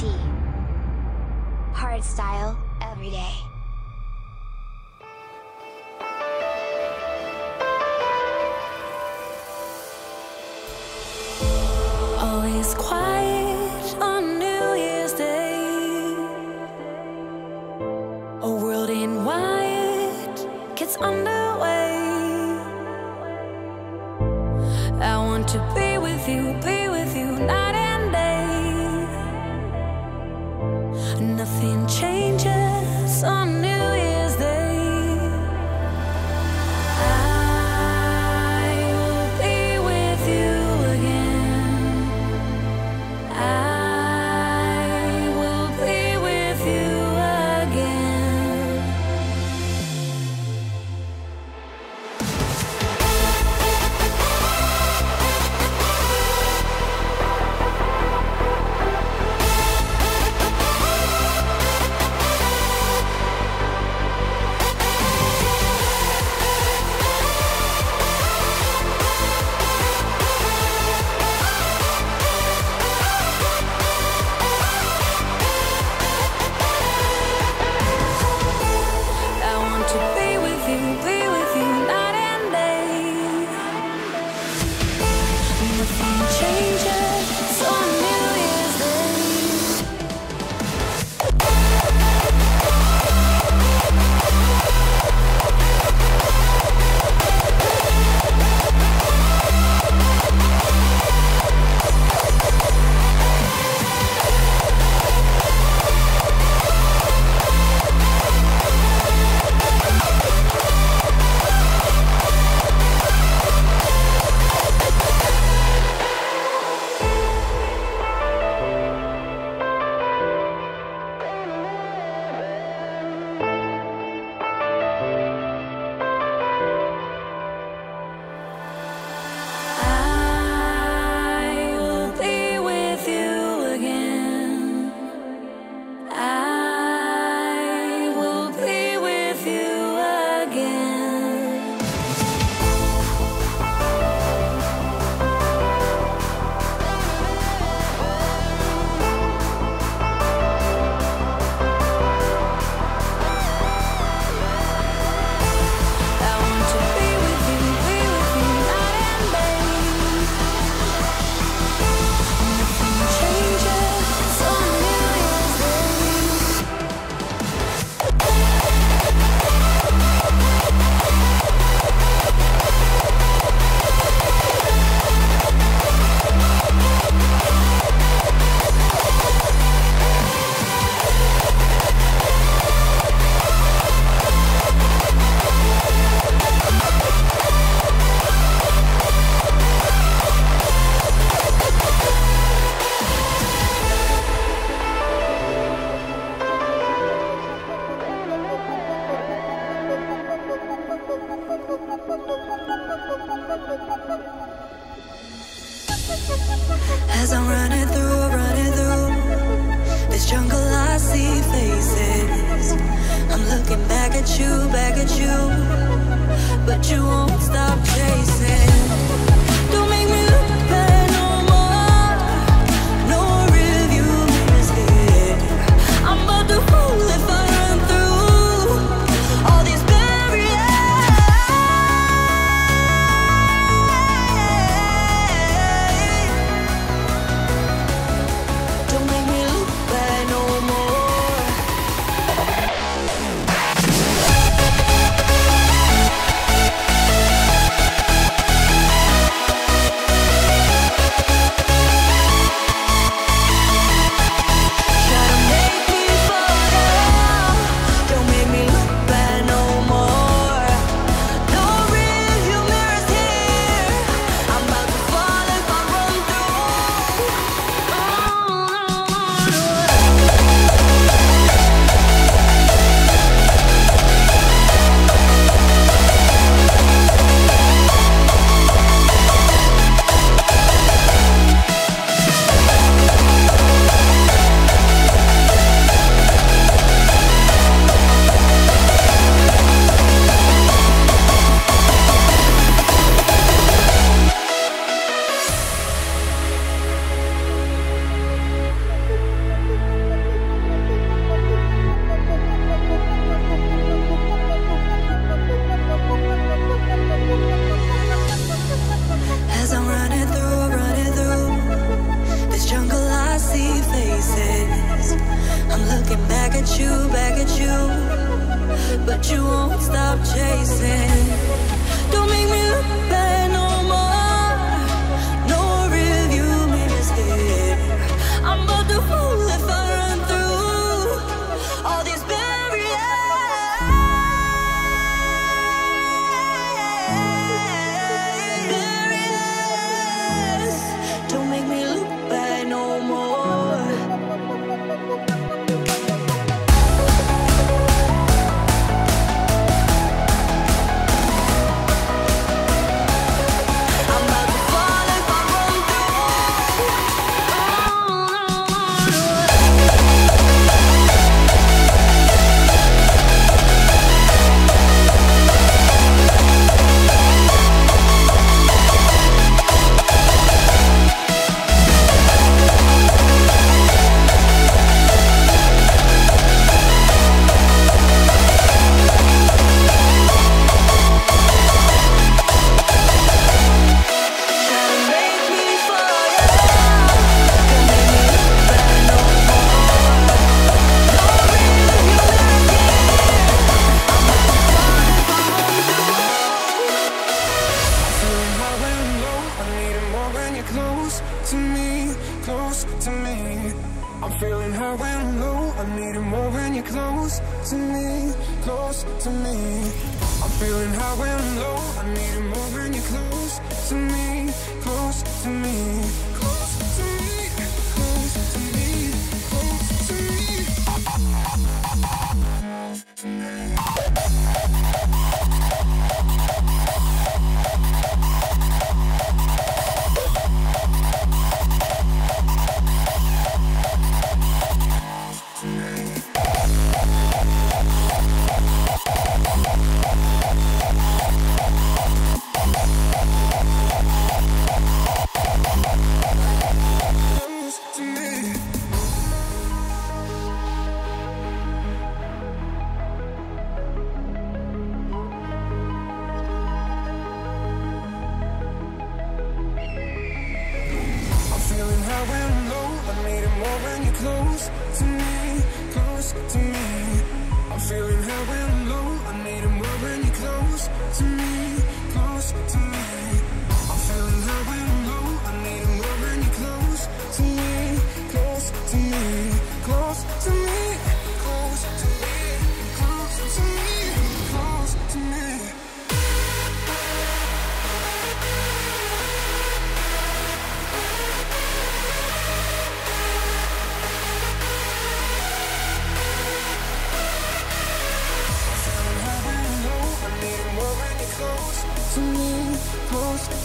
Triple Nothing changes on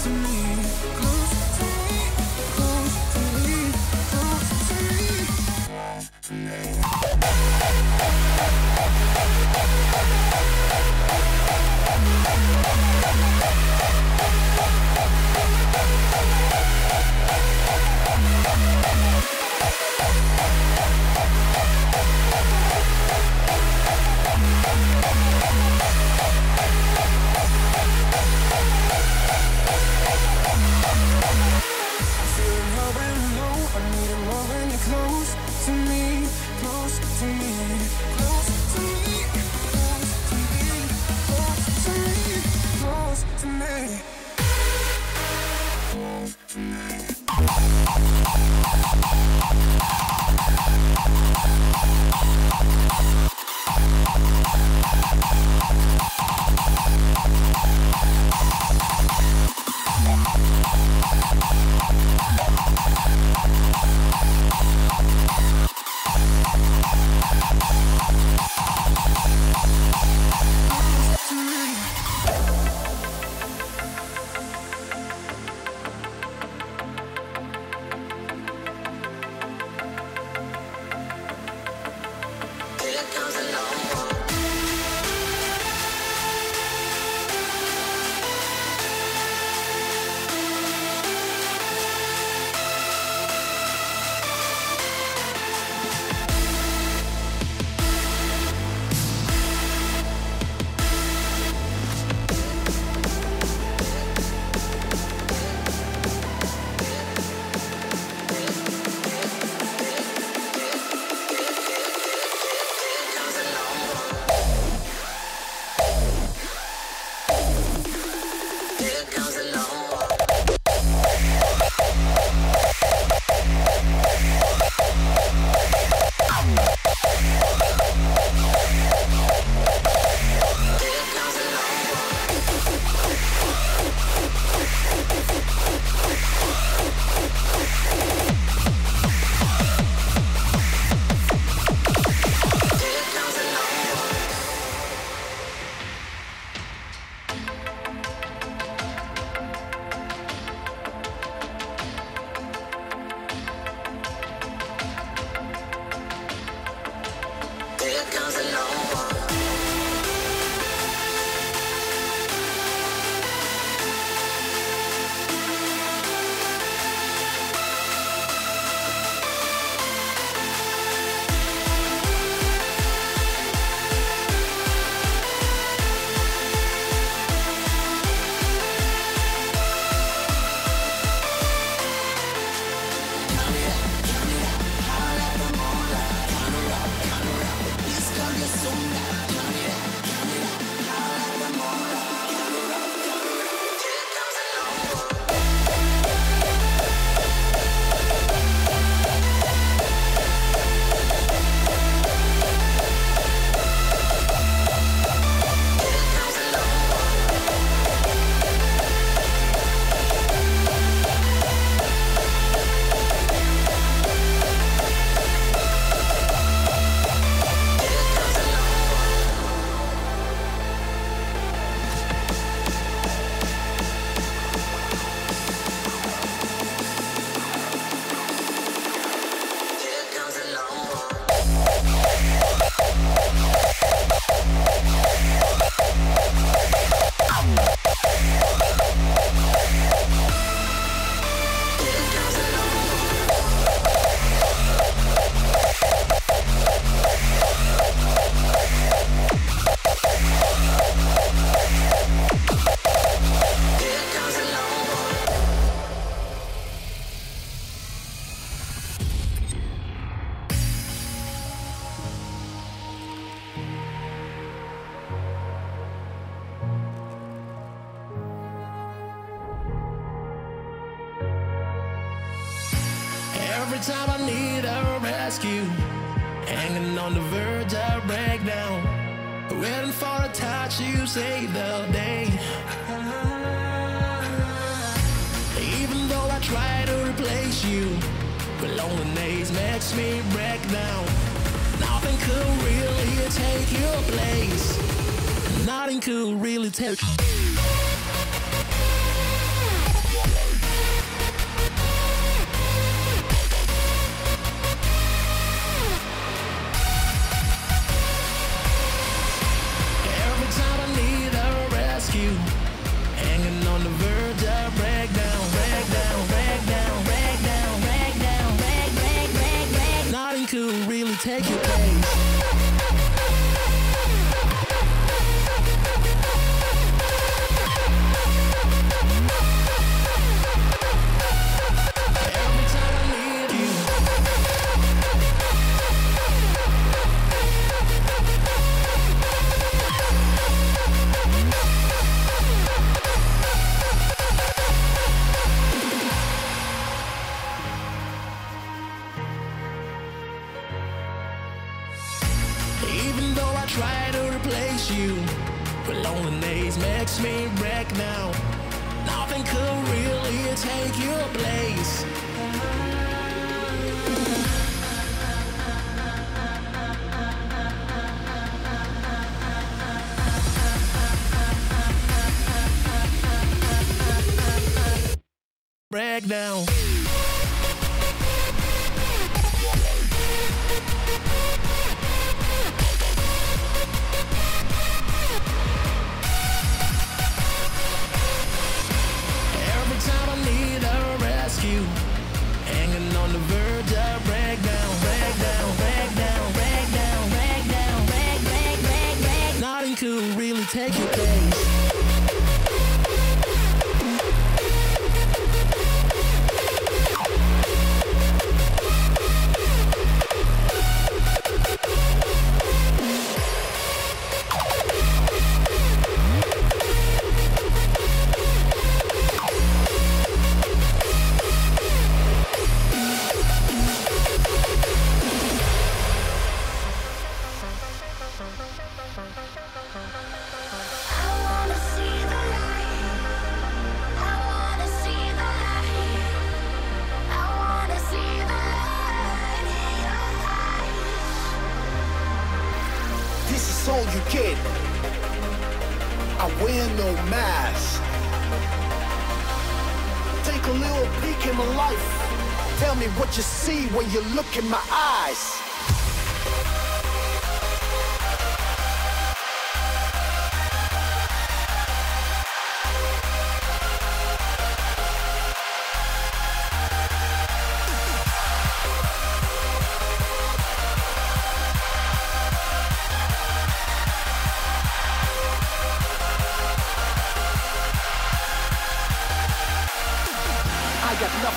to me, Every time I need a rescue, hanging on the verge of breakdown, waiting for a touch you save the day. Even though I try to replace you, but loneliness makes me break down. Nothing could really take your place. Nothing could really take.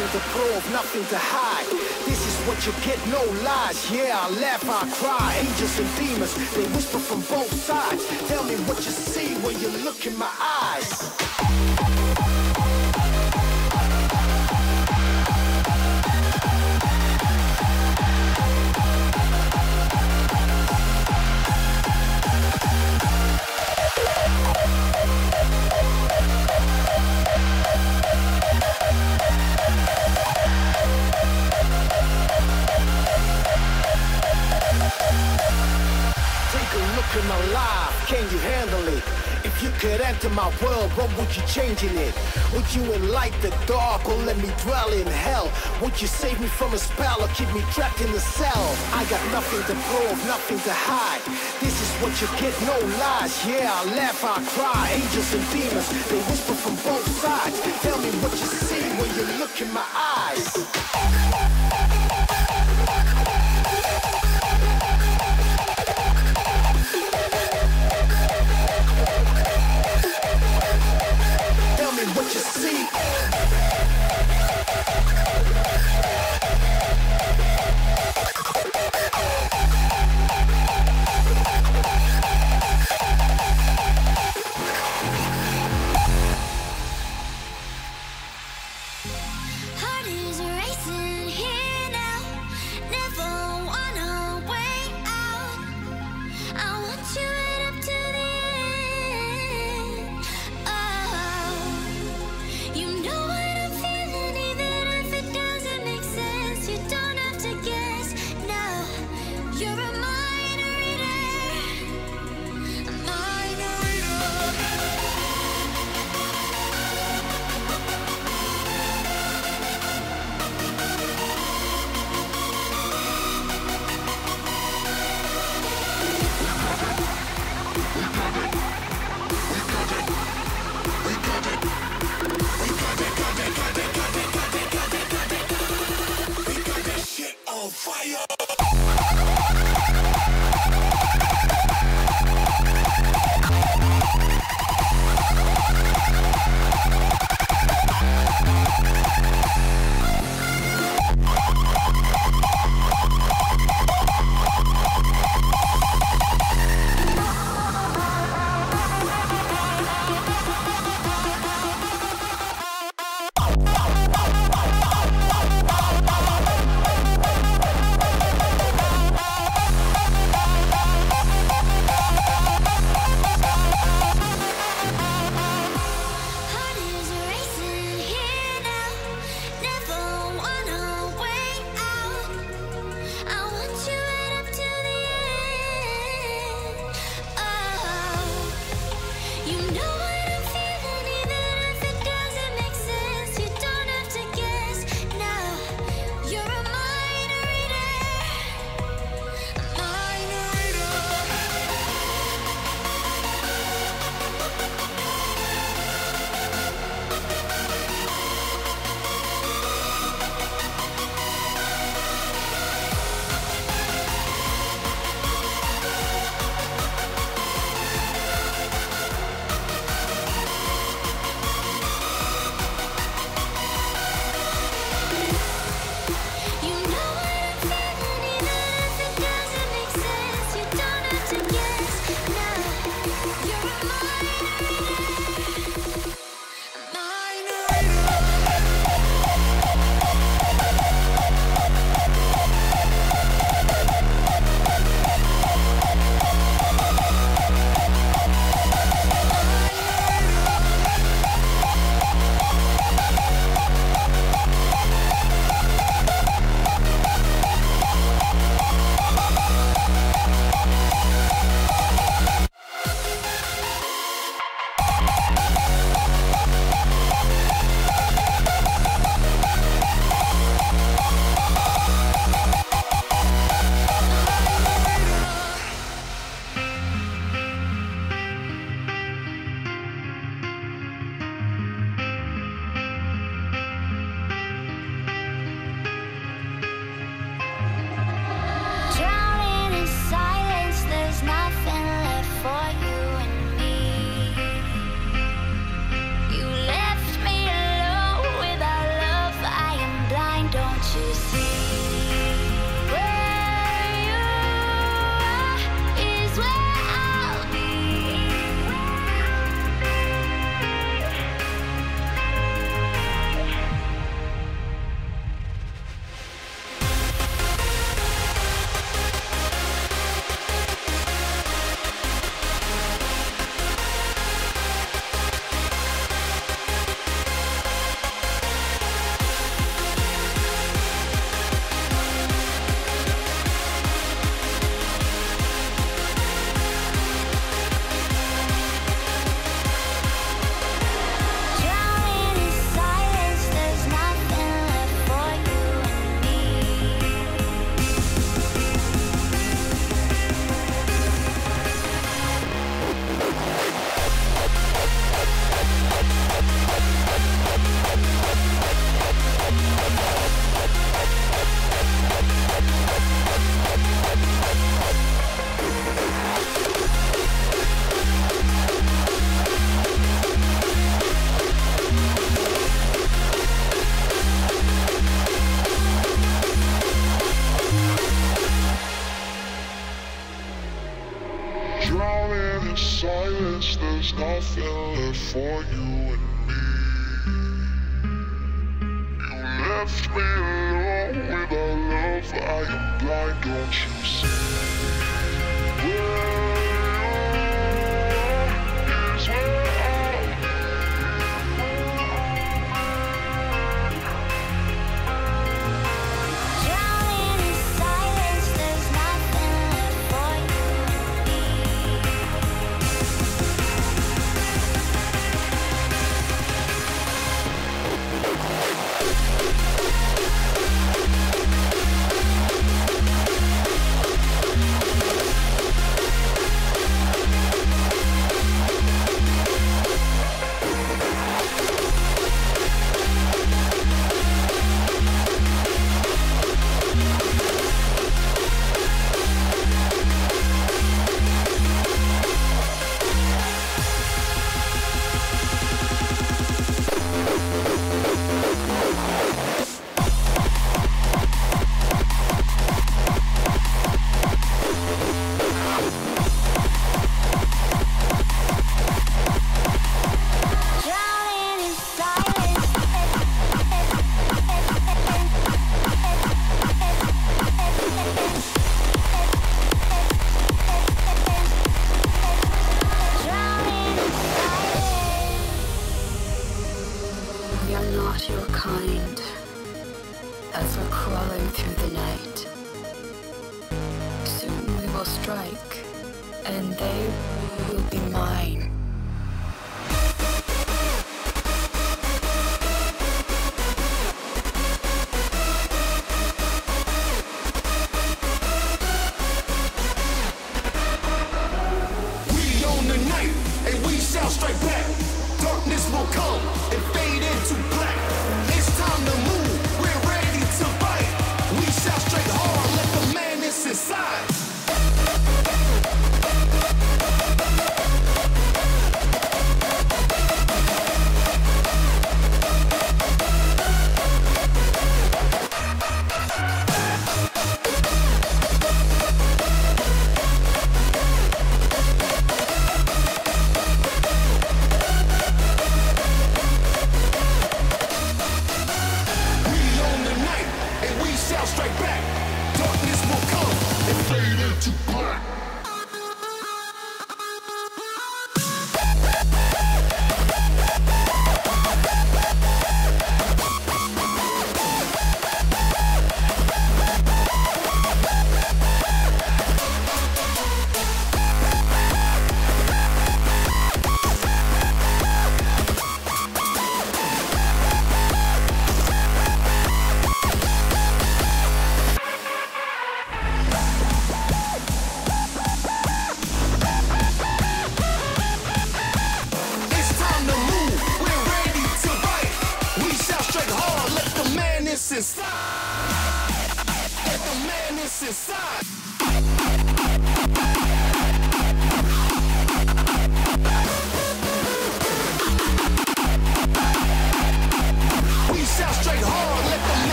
Nothing to prove, nothing to hide. This is what you get, no lies. Yeah, I laugh, I cry. Angels and demons, they whisper from both sides. Tell me what you see when you look in my eyes. A my life, can you handle it? If you could enter my world, what would you change in it? Would you enlight the dark or let me dwell in hell? Would you save me from a spell or keep me trapped in the cell? I got nothing to prove, nothing to hide. This is what you get, no lies. Yeah, I laugh, I cry. Angels and demons, they whisper from both sides. Tell me what you see when you look in my eyes. before you.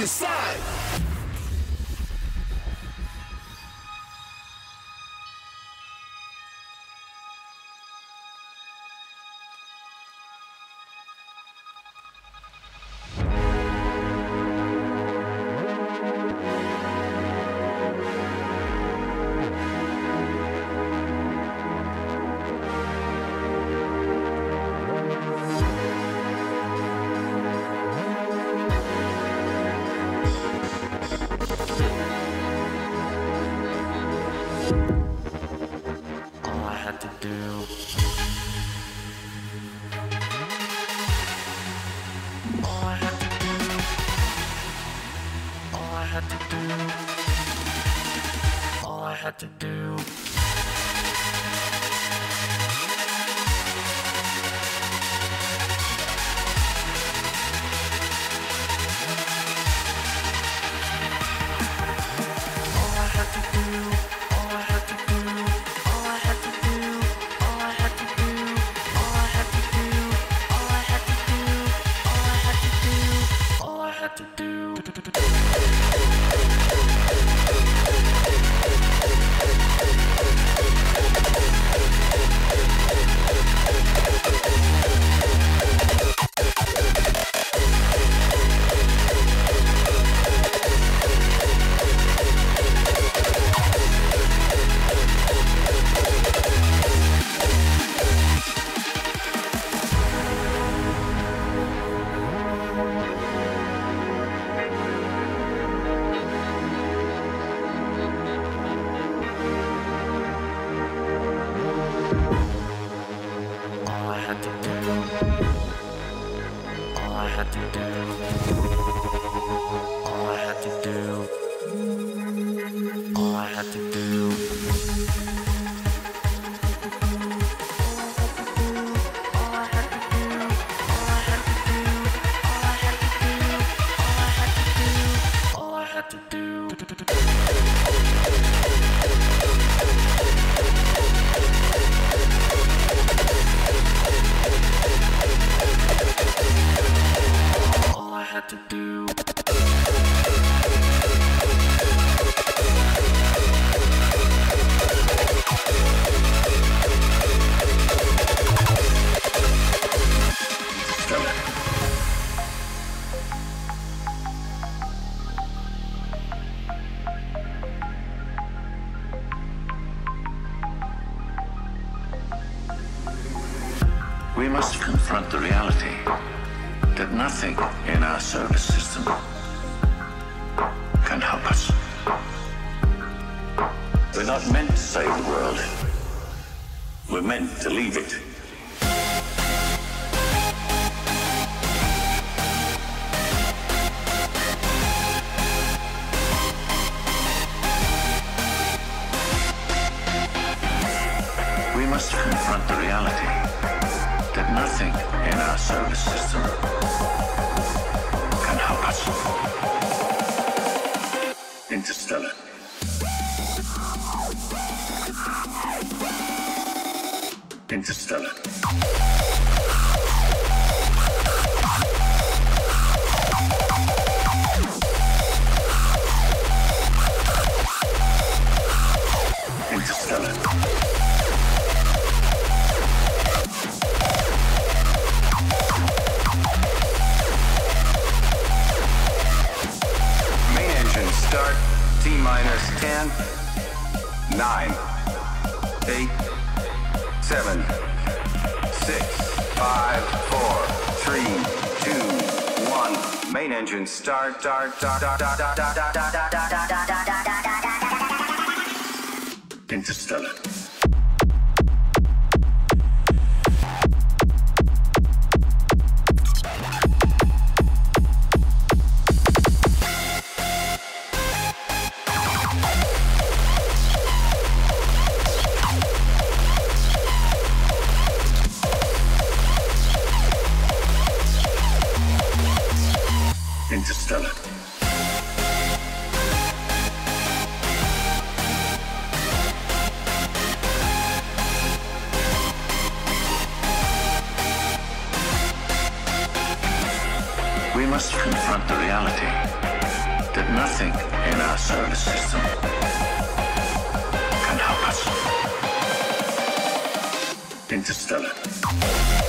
Inside. believe it. 1. Main engine start. Start. Start. Start. Start. Start. Start. Start. Start. Start. Start. Interstellar. Interstellar. We must confront the reality that nothing in our solar system can help us. Interstellar.